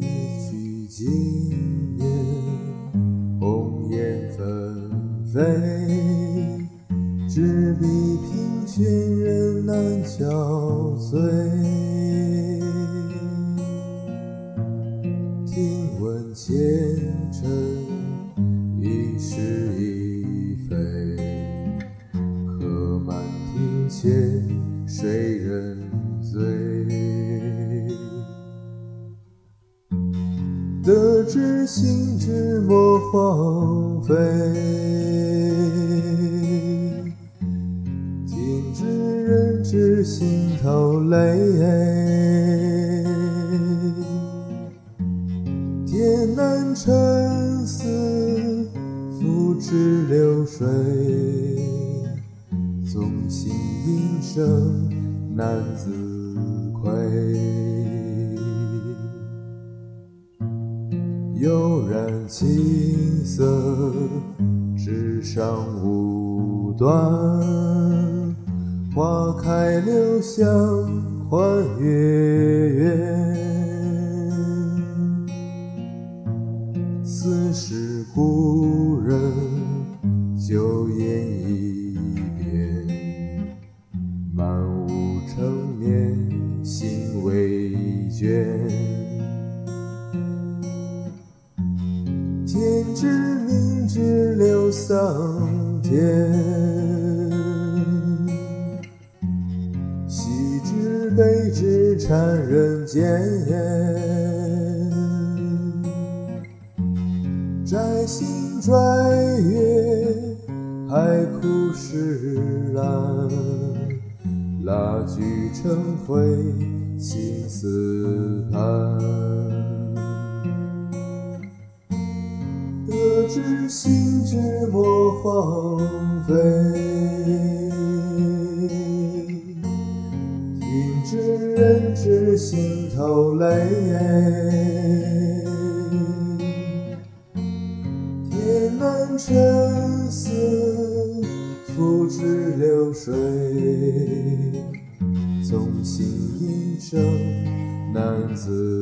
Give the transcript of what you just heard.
一曲经年，红颜纷飞，执笔凭寻人难憔悴。听闻前尘已是已庭前谁人醉？得知心知莫荒废，听知人知心头累。纵情一生难自愧。悠然青色，纸上无端，花开留香欢月圆。此时故倦。天之命之流桑田，喜之悲之缠人间。摘星拽月，海枯石烂，蜡炬成灰青丝盘。得知心之莫荒废，听之任之心头泪。天难沉思，付之流水，ず